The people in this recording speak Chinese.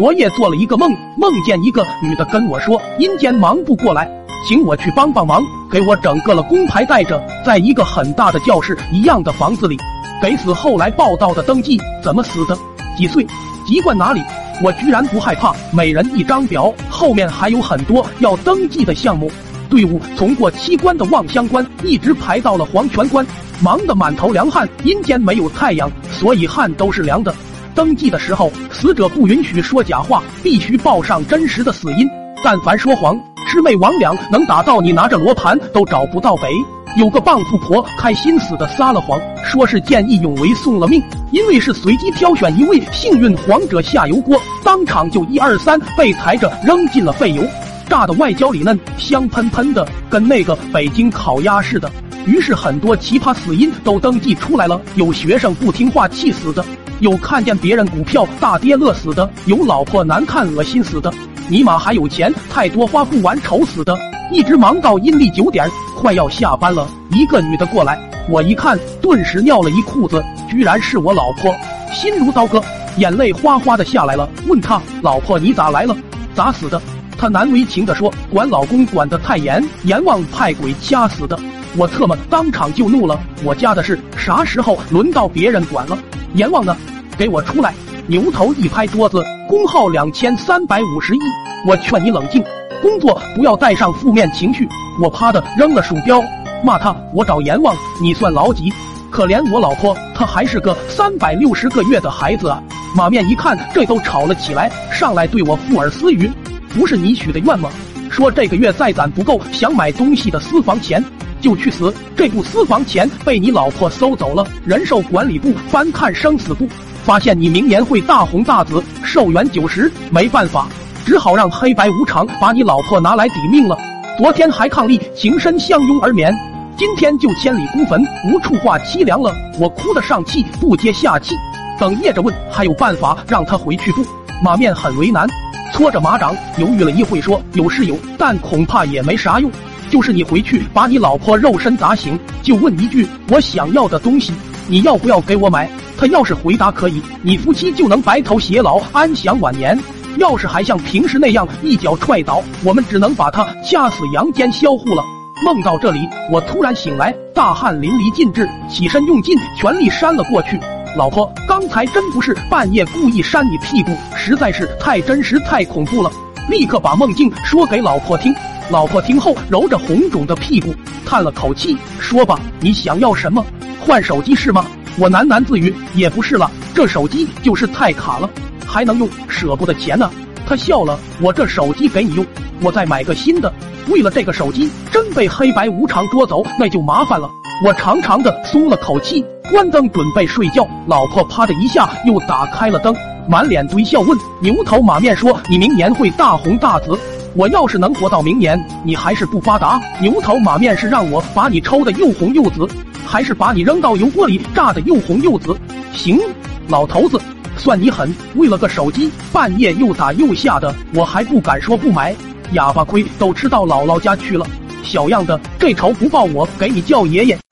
昨夜做了一个梦，梦见一个女的跟我说，阴间忙不过来，请我去帮帮忙，给我整个了工牌带着，在一个很大的教室一样的房子里，给死后来报道的登记，怎么死的，几岁，籍贯哪里。我居然不害怕，每人一张表，后面还有很多要登记的项目。队伍从过七关的望乡关一直排到了黄泉关，忙得满头凉汗。阴间没有太阳，所以汗都是凉的。登记的时候，死者不允许说假话，必须报上真实的死因。但凡说谎，魑魅魍魉能打到你拿着罗盘都找不到北。有个傍富婆开心死的撒了谎，说是见义勇为送了命，因为是随机挑选一位幸运黄者下油锅，当场就一二三被抬着扔进了废油，炸的外焦里嫩，香喷喷的，跟那个北京烤鸭似的。于是很多奇葩死因都登记出来了，有学生不听话气死的，有看见别人股票大跌乐死的，有老婆难看恶心死的，尼玛还有钱太多花不完愁死的。一直忙到阴历九点，快要下班了，一个女的过来，我一看，顿时尿了一裤子，居然是我老婆，心如刀割，眼泪哗哗的下来了。问她老婆你咋来了？咋死的？她难为情的说，管老公管得太严，阎王派鬼掐死的。我特么当场就怒了，我家的事啥时候轮到别人管了？阎王呢？给我出来！牛头一拍桌子，工号两千三百五十一，我劝你冷静。工作不要带上负面情绪，我啪的扔了鼠标，骂他，我找阎王，你算老几？可怜我老婆，她还是个三百六十个月的孩子啊！马面一看，这都吵了起来，上来对我附耳私语，不是你许的愿吗？说这个月再攒不够想买东西的私房钱，就去死！这部私房钱被你老婆搜走了，人寿管理部翻看生死簿，发现你明年会大红大紫，寿元九十，没办法。只好让黑白无常把你老婆拿来抵命了。昨天还伉俪情深相拥而眠，今天就千里孤坟，无处话凄凉了。我哭得上气不接下气，等夜着问还有办法让他回去不？马面很为难，搓着马掌犹豫了一会，说有是有，但恐怕也没啥用。就是你回去把你老婆肉身砸醒，就问一句我想要的东西，你要不要给我买？他要是回答可以，你夫妻就能白头偕老，安享晚年。要是还像平时那样一脚踹倒，我们只能把他掐死阳间销户了。梦到这里，我突然醒来，大汗淋漓尽致，起身用尽全力扇了过去。老婆，刚才真不是半夜故意扇你屁股，实在是太真实、太恐怖了。立刻把梦境说给老婆听。老婆听后揉着红肿的屁股，叹了口气，说吧，你想要什么？换手机是吗？我喃喃自语，也不是了，这手机就是太卡了。还能用，舍不得钱呢。他笑了，我这手机给你用，我再买个新的。为了这个手机，真被黑白无常捉走，那就麻烦了。我长长的松了口气，关灯准备睡觉。老婆啪的一下又打开了灯，满脸堆笑问：“牛头马面说你明年会大红大紫，我要是能活到明年，你还是不发达。牛头马面是让我把你抽的又红又紫，还是把你扔到油锅里炸的又红又紫？行，老头子。”算你狠，为了个手机，半夜又打又吓的，我还不敢说不买。哑巴亏都吃到姥姥家去了，小样的，这仇不报我，给你叫爷爷。